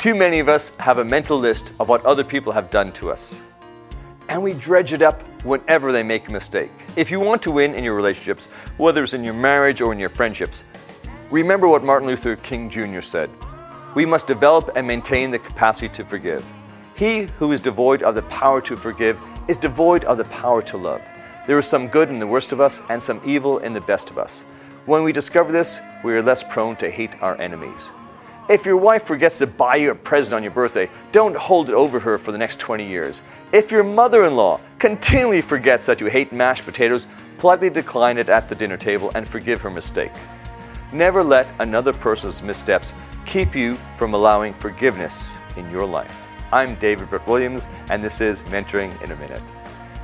Too many of us have a mental list of what other people have done to us. And we dredge it up whenever they make a mistake. If you want to win in your relationships, whether it's in your marriage or in your friendships, remember what Martin Luther King Jr. said. We must develop and maintain the capacity to forgive. He who is devoid of the power to forgive is devoid of the power to love. There is some good in the worst of us and some evil in the best of us. When we discover this, we are less prone to hate our enemies. If your wife forgets to buy you a present on your birthday, don't hold it over her for the next 20 years. If your mother in law continually forgets that you hate mashed potatoes, politely decline it at the dinner table and forgive her mistake. Never let another person's missteps keep you from allowing forgiveness in your life. I'm David Brett Williams, and this is Mentoring in a Minute.